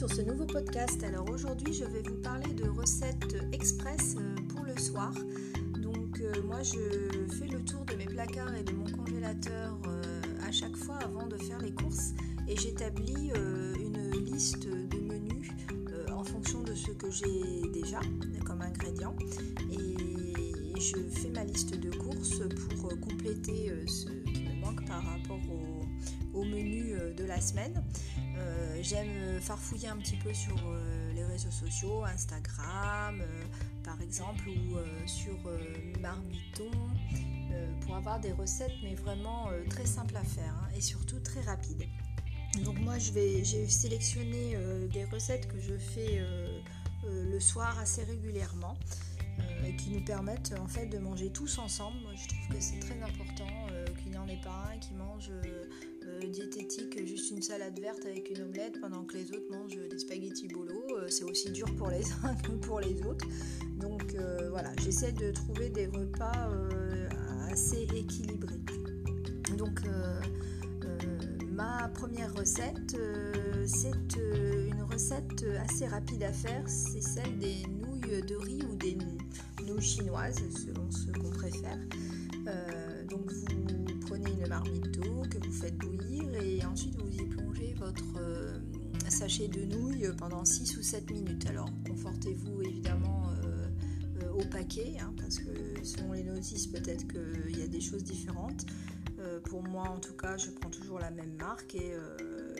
sur ce nouveau podcast. Alors aujourd'hui, je vais vous parler de recettes express euh, pour le soir. Donc euh, moi, je fais le tour de mes placards et de mon congélateur euh, à chaque fois avant de faire les courses et j'établis une liste de menus en fonction de ce que j'ai déjà comme ingrédients et je fais ma liste de courses pour compléter ce qui me manque par rapport au menu de la semaine. Euh, j'aime farfouiller un petit peu sur euh, les réseaux sociaux, Instagram euh, par exemple, ou sur Marmiton, pour avoir des recettes, mais vraiment très simples à faire hein, et surtout très rapides. Donc moi, j'ai sélectionné des recettes que je fais le soir assez régulièrement et qui nous permettent en fait de manger tous ensemble. Moi, je trouve que c'est très important qu'il n'y en ait pas un qui mange diététique, juste une salade verte avec une omelette pendant que les autres mangent des spaghettis bolo. Euh, c'est aussi dur pour les uns que pour les autres. Donc euh, voilà, j'essaie de trouver des repas euh, assez équilibrés. Donc ma première recette, c'est une recette assez rapide à faire. C'est celle des nouilles de riz ou des nouilles chinoises, selon ce qu'on préfère. Donc vous prenez une marmite d'eau que vous faites bouillir et ensuite vous y plongez votre euh, sachet de nouilles pendant 6 ou 7 minutes. Alors confortez-vous évidemment euh, euh, au paquet hein, parce que selon les notices peut-être qu'il y a des choses différentes. pour moi en tout cas je prends toujours la même marque et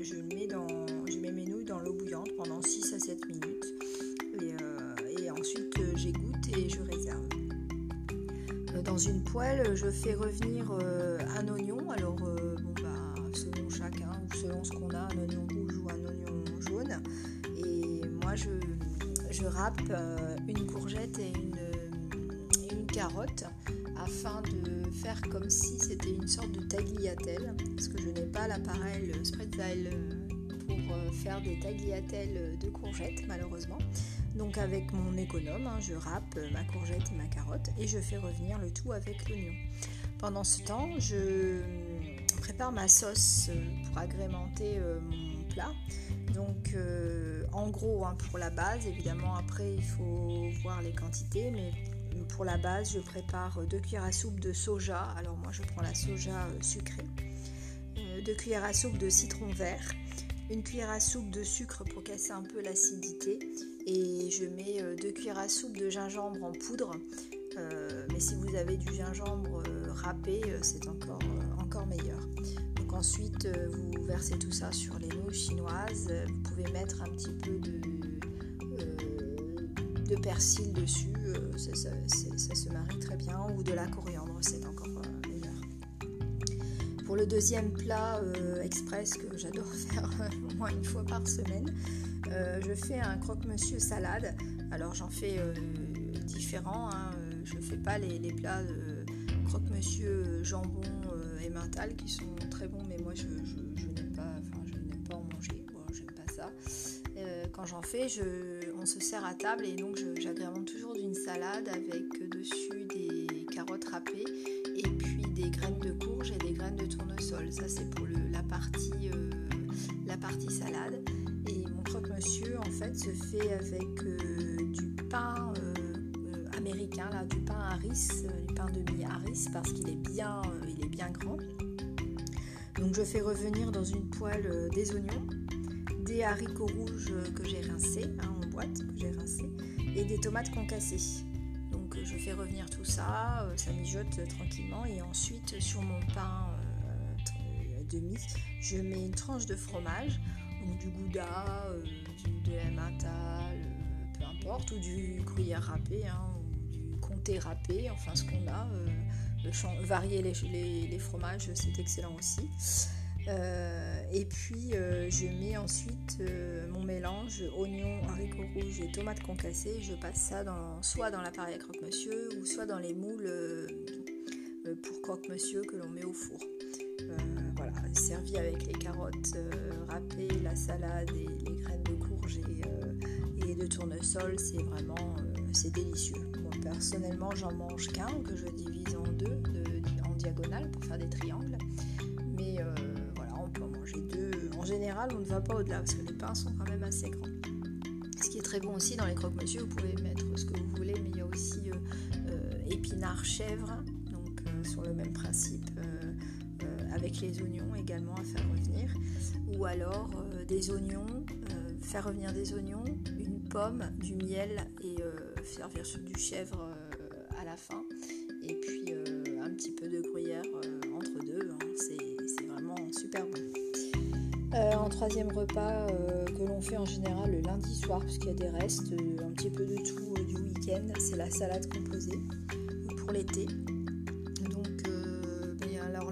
je, mets dans, je mets mes nouilles dans l'eau bouillante pendant 6 à 7 minutes et, et ensuite j'égoutte et je. Dans une poêle, je fais revenir un oignon. Alors, selon ce qu'on a, un oignon rouge ou un oignon jaune. Et moi, je, je râpe euh, une courgette et une, carotte afin de faire comme si c'était une sorte de tagliatelle, parce que je n'ai pas l'appareil Spretzel pour euh, faire des tagliatelles de courgettes, malheureusement. Donc avec mon économe, hein, je râpe ma courgette et ma carotte et je fais revenir le tout avec l'oignon. Pendant ce temps, je prépare ma sauce euh, pour agrémenter euh, mon plat. Donc euh, en gros hein, pour la base, évidemment après il faut voir les quantités, mais pour la base je prépare 2 cuillères à soupe de soja. Alors moi je prends la soja sucrée, 2 cuillères à soupe de citron vert, une cuillère à soupe de sucre pour casser un peu l'acidité et je mets 2 cuillères à soupe de gingembre en poudre. mais si vous avez du gingembre râpé, c'est encore meilleur. Donc ensuite, euh, vous versez tout ça sur les nouilles chinoises. Vous pouvez mettre un petit peu de, euh, de persil dessus. Euh, ça, se marie très bien. Ou de la coriandre, c'est encore. Pour le deuxième plat express que j'adore faire au moins une fois par semaine, je fais un croque-monsieur salade. Alors j'en fais différents. Hein. Je ne fais pas les, plats croque-monsieur jambon et mental qui sont très bons, mais moi je, n'aime pas, enfin, je n'aime pas en manger, moi j'aime pas ça. Euh, quand j'en fais, je, on se sert à table et donc j'agrémente toujours d'une salade avec dessus des Ça c'est pour le, la, partie, euh, la partie salade. Et mon croque-monsieur en fait se fait avec euh, du pain américain, là, du pain Harris, du pain de Harris parce qu'il est bien, il est bien grand. Donc je fais revenir dans une poêle euh, des oignons, des haricots rouges que j'ai rincés hein, en boîte, que j'ai rincés, et des tomates concassées. Donc euh, je fais revenir tout ça, euh, ça mijote tranquillement, et ensuite sur mon pain demi, je mets une tranche de fromage, donc du gouda, du, de emmental, peu importe, ou du gruyère râpé, hein, du comté râpé, enfin ce qu'on a varier les, fromages, c'est excellent aussi. Euh, et puis euh, je mets ensuite euh, mon mélange oignons, haricots rouges et tomates concassées. Je passe ça dans, soit dans l'appareil à croque-monsieur ou soit dans les moules pour croque-monsieur que l'on met au four. Voilà, servi avec les carottes râpées, la salade et les graines de courge et, et de tournesol, c'est vraiment délicieux. Moi personnellement j'en mange qu'un que je divise en deux en diagonale pour faire des triangles. Mais euh, voilà, on peut en manger deux. En général, on ne va pas au-delà parce que les pains sont quand même assez grands. Ce qui est très bon aussi dans les croque-monsieur, vous pouvez mettre ce que vous voulez, mais il y a aussi épinards chèvre, donc sur le même principe, les oignons également à faire revenir, ou alors des oignons, faire revenir des oignons, une pomme, du miel et servir du chèvre à la fin, et puis un petit peu de gruyère entre deux, hein. c'est vraiment super bon. en troisième repas que l'on fait en général le lundi soir, puisqu'il y a des restes, un petit peu de tout du week-end, c'est la salade composée pour l'été.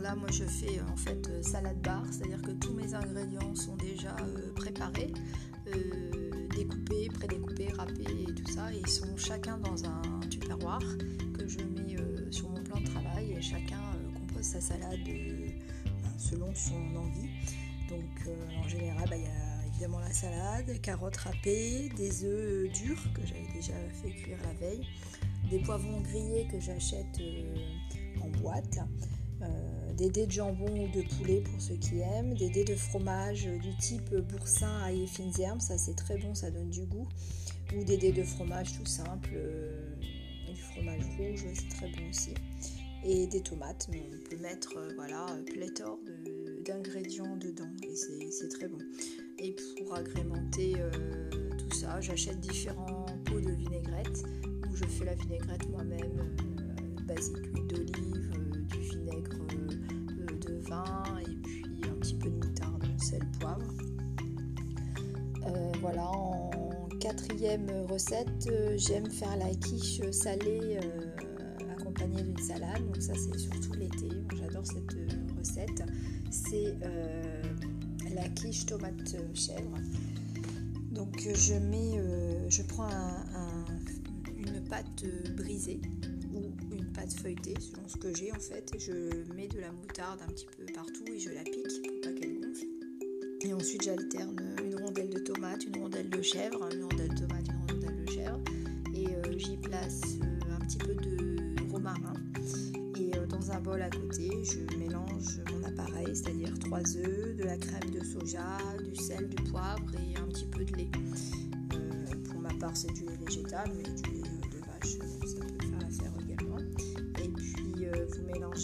Ben, là, moi je fais en fait salade bar, c'est-à-dire que tous mes ingrédients sont déjà préparés découpés, prédécoupés, râpés et tout ça. Et ils sont chacun dans un tupperware que je mets euh, sur mon plan de travail et chacun euh, compose sa salade euh, selon son envie. Donc en général, bah, il y a évidemment la salade, carottes râpées, des œufs durs que j'avais déjà fait cuire la veille, des poivrons grillés que j'achète en boîte des dés de jambon ou de poulet pour ceux qui aiment, des dés de fromage du type boursin, et fines herbes, ça c'est très bon, ça donne du goût, ou des dés de fromage tout simple, euh, du fromage rouge, c'est très bon aussi, et des tomates, mais on peut mettre euh, voilà pléthore d'ingrédients dedans et c'est très bon. Et pour agrémenter euh, tout ça, j'achète différents pots de vinaigrette où je fais la vinaigrette moi-même, basique, huile d'olive, du vinaigre et puis un petit peu de moutarde, sel, poivre. Euh, voilà, en quatrième recette, euh, j'aime faire la quiche salée euh, accompagnée d'une salade. Donc ça c'est surtout l'été, j'adore cette recette. C'est la quiche tomate chèvre. Donc je mets, je prends une pâte brisée feuilletée, selon ce que j'ai en fait. Je mets de la moutarde un petit peu partout et je la pique pour pas qu'elle gonfle. Et ensuite j'alterne une rondelle de tomate, une rondelle de chèvre, une rondelle de tomate, une rondelle de chèvre. Et euh, j'y place euh, un petit peu de romarin. Et euh, dans un bol à côté, je mélange mon appareil, c'est-à-dire 3 œufs, de la crème de soja, du sel, du poivre et un petit peu de lait. pour ma part, c'est du lait végétal, mais du lait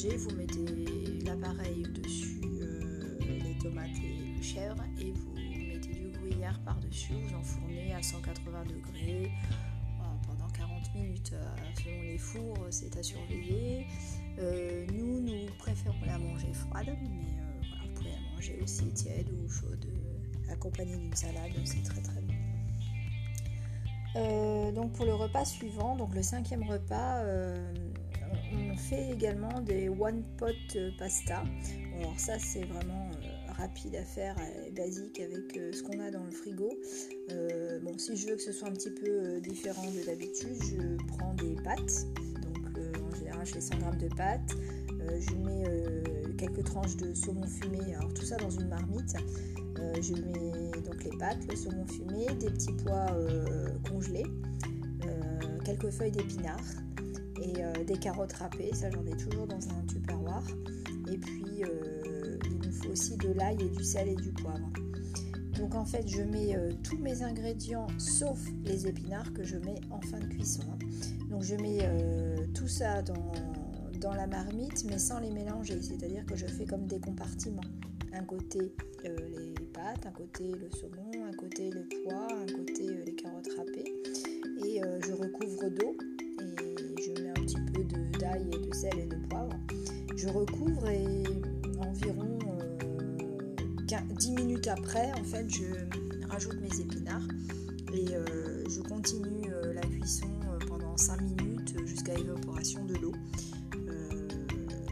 vous mettez l'appareil dessus euh, les tomates et le chèvre et vous mettez du gruyère par-dessus, vous enfournez à 180 degrés euh, pendant 40 minutes. Euh, selon les fours, c'est à surveiller. nous, nous préférons la manger froide, mais vous pouvez la manger aussi tiède ou chaude, accompagnée d'une salade, c'est très très bon. donc pour le repas suivant, donc le cinquième repas, on fait également des one pot pasta. Alors ça c'est vraiment euh, rapide à faire et basique avec euh, ce qu'on a dans le frigo. Euh, bon si je veux que ce soit un petit peu différent de d'habitude, je prends des pâtes. Donc en général je fais 100 g de pâtes. je mets quelques tranches de saumon fumé, alors tout ça dans une marmite. je mets donc les pâtes, le saumon fumé, des petits pois congelés, quelques feuilles d'épinards, et euh, des carottes râpées, ça j'en ai toujours dans un tupperware. Et puis euh, il nous faut aussi de l'ail et du sel et du poivre. Donc en fait je mets euh, tous mes ingrédients sauf les épinards que je mets en fin de cuisson. Donc je mets tout ça dans, dans la marmite mais sans les mélanger, c'est-à-dire que je fais comme des compartiments. Un côté les pâtes, un côté le saumon, un côté les pois, un côté les carottes râpées et je recouvre d'eau et de sel et de poivre. Je recouvre et environ 10 euh, minutes après, en fait, je rajoute mes épinards et euh, je continue euh, la cuisson pendant 5 minutes jusqu'à évaporation de l'eau.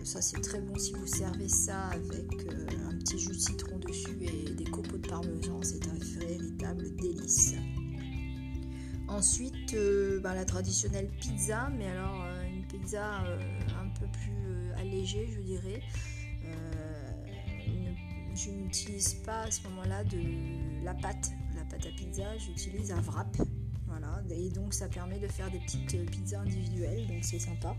ça c'est très bon si vous servez ça avec un petit jus de citron dessus et des copeaux de parmesan, c'est un véritable délice. Ensuite, bah, la traditionnelle pizza, mais alors pizza euh, un peu plus euh, allégée, je dirais. Euh, je n'utilise pas à ce moment-là de la pâte, la pâte à pizza, j'utilise un wrap. Voilà, et donc ça permet de faire des petites pizzas individuelles, donc c'est sympa.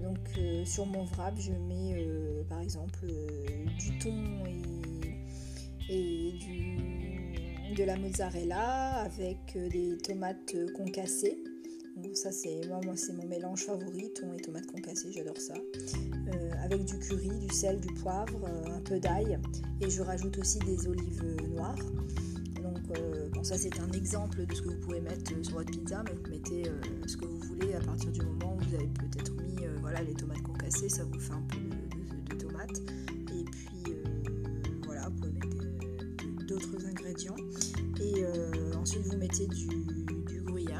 donc sur mon wrap, je mets par exemple du thon et, et du, de la mozzarella avec des tomates concassées. Ça c'est moi, c'est mon mélange favori, thon et tomates concassées, j'adore ça. avec du curry, du sel, du poivre, un peu d'ail et je rajoute aussi des olives noires. Euh, bon, ça c'est un exemple de ce que vous pouvez mettre sur votre pizza, mais vous mettez euh, ce que vous voulez à partir du moment où vous avez peut-être mis euh, voilà, les tomates concassées, ça vous fait un peu de, tomates. Et puis voilà, vous pouvez mettre d'autres ingrédients. Et ensuite vous mettez du,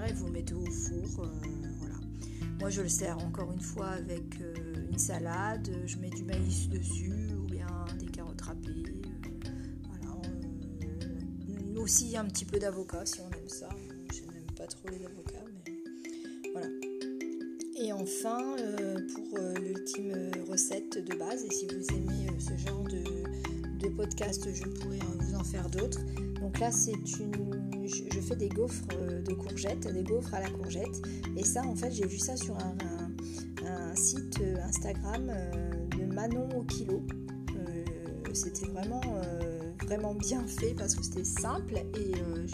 et vous mettez au four. voilà. Moi je le sers encore une fois avec une salade, je mets du maïs dessus ou bien des carottes râpées aussi un petit peu d'avocat si on aime ça. Je n'aime pas trop les avocats, mais voilà. Et enfin, euh, pour euh, l'ultime recette de base, et si vous aimez euh, ce genre de, podcast, je pourrais vous en faire d'autres. Donc là, c'est une, je, fais des gaufres de courgettes, des gaufres à la courgette. Et ça, en fait, j'ai vu ça sur un, site Instagram de Manon au kilo. C'était vraiment vraiment bien fait parce que c'était simple et euh,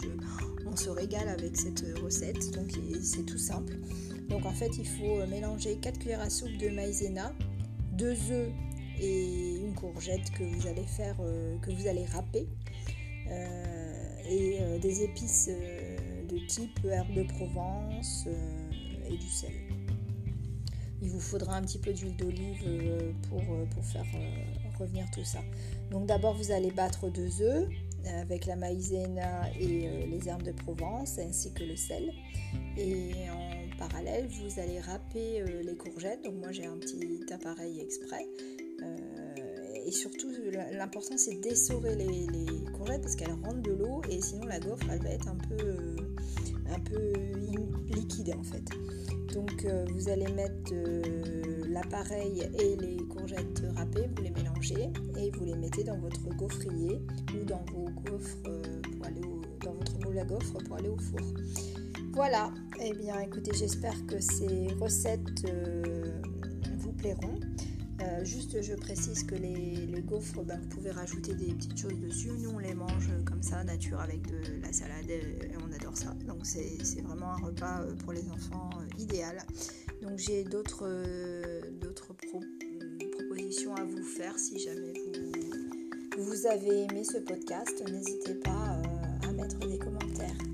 on se régale avec cette recette. Donc c'est tout simple. Donc en fait, il faut mélanger 4 cuillères à soupe de maïzena, 2 œufs et une courgette que vous allez faire, euh, que vous allez râper, euh, et des épices de type herbe de Provence et du sel. Il vous faudra un petit peu d'huile d'olive pour, pour faire revenir tout ça. Donc d'abord vous allez battre deux œufs avec la maïzena et euh, les herbes de Provence ainsi que le sel. Et en parallèle vous allez râper euh, les courgettes. Donc moi j'ai un petit appareil exprès. Euh, et surtout l'important c'est d'essorer les, courgettes parce qu'elles rentrent de l'eau et sinon la gaufre elle va être un peu, un peu liquide en fait. Donc vous allez mettre l'appareil et les courgettes râpées, vous les mélangez et vous les mettez dans votre gaufrier ou dans vos gaufres euh, pour aller dans votre moule à gaufres pour aller au four. Voilà, et eh bien écoutez, j'espère que ces recettes euh, vous plairont. Euh, juste, je précise que les, gaufres, ben, vous pouvez rajouter des petites choses dessus. Nous, on les mange comme ça, nature, avec de la salade, et on adore ça. Donc, c'est vraiment un repas pour les enfants idéal. Donc j'ai d'autres euh, propositions à vous faire si jamais vous, avez aimé ce podcast. N'hésitez pas euh, à mettre des commentaires.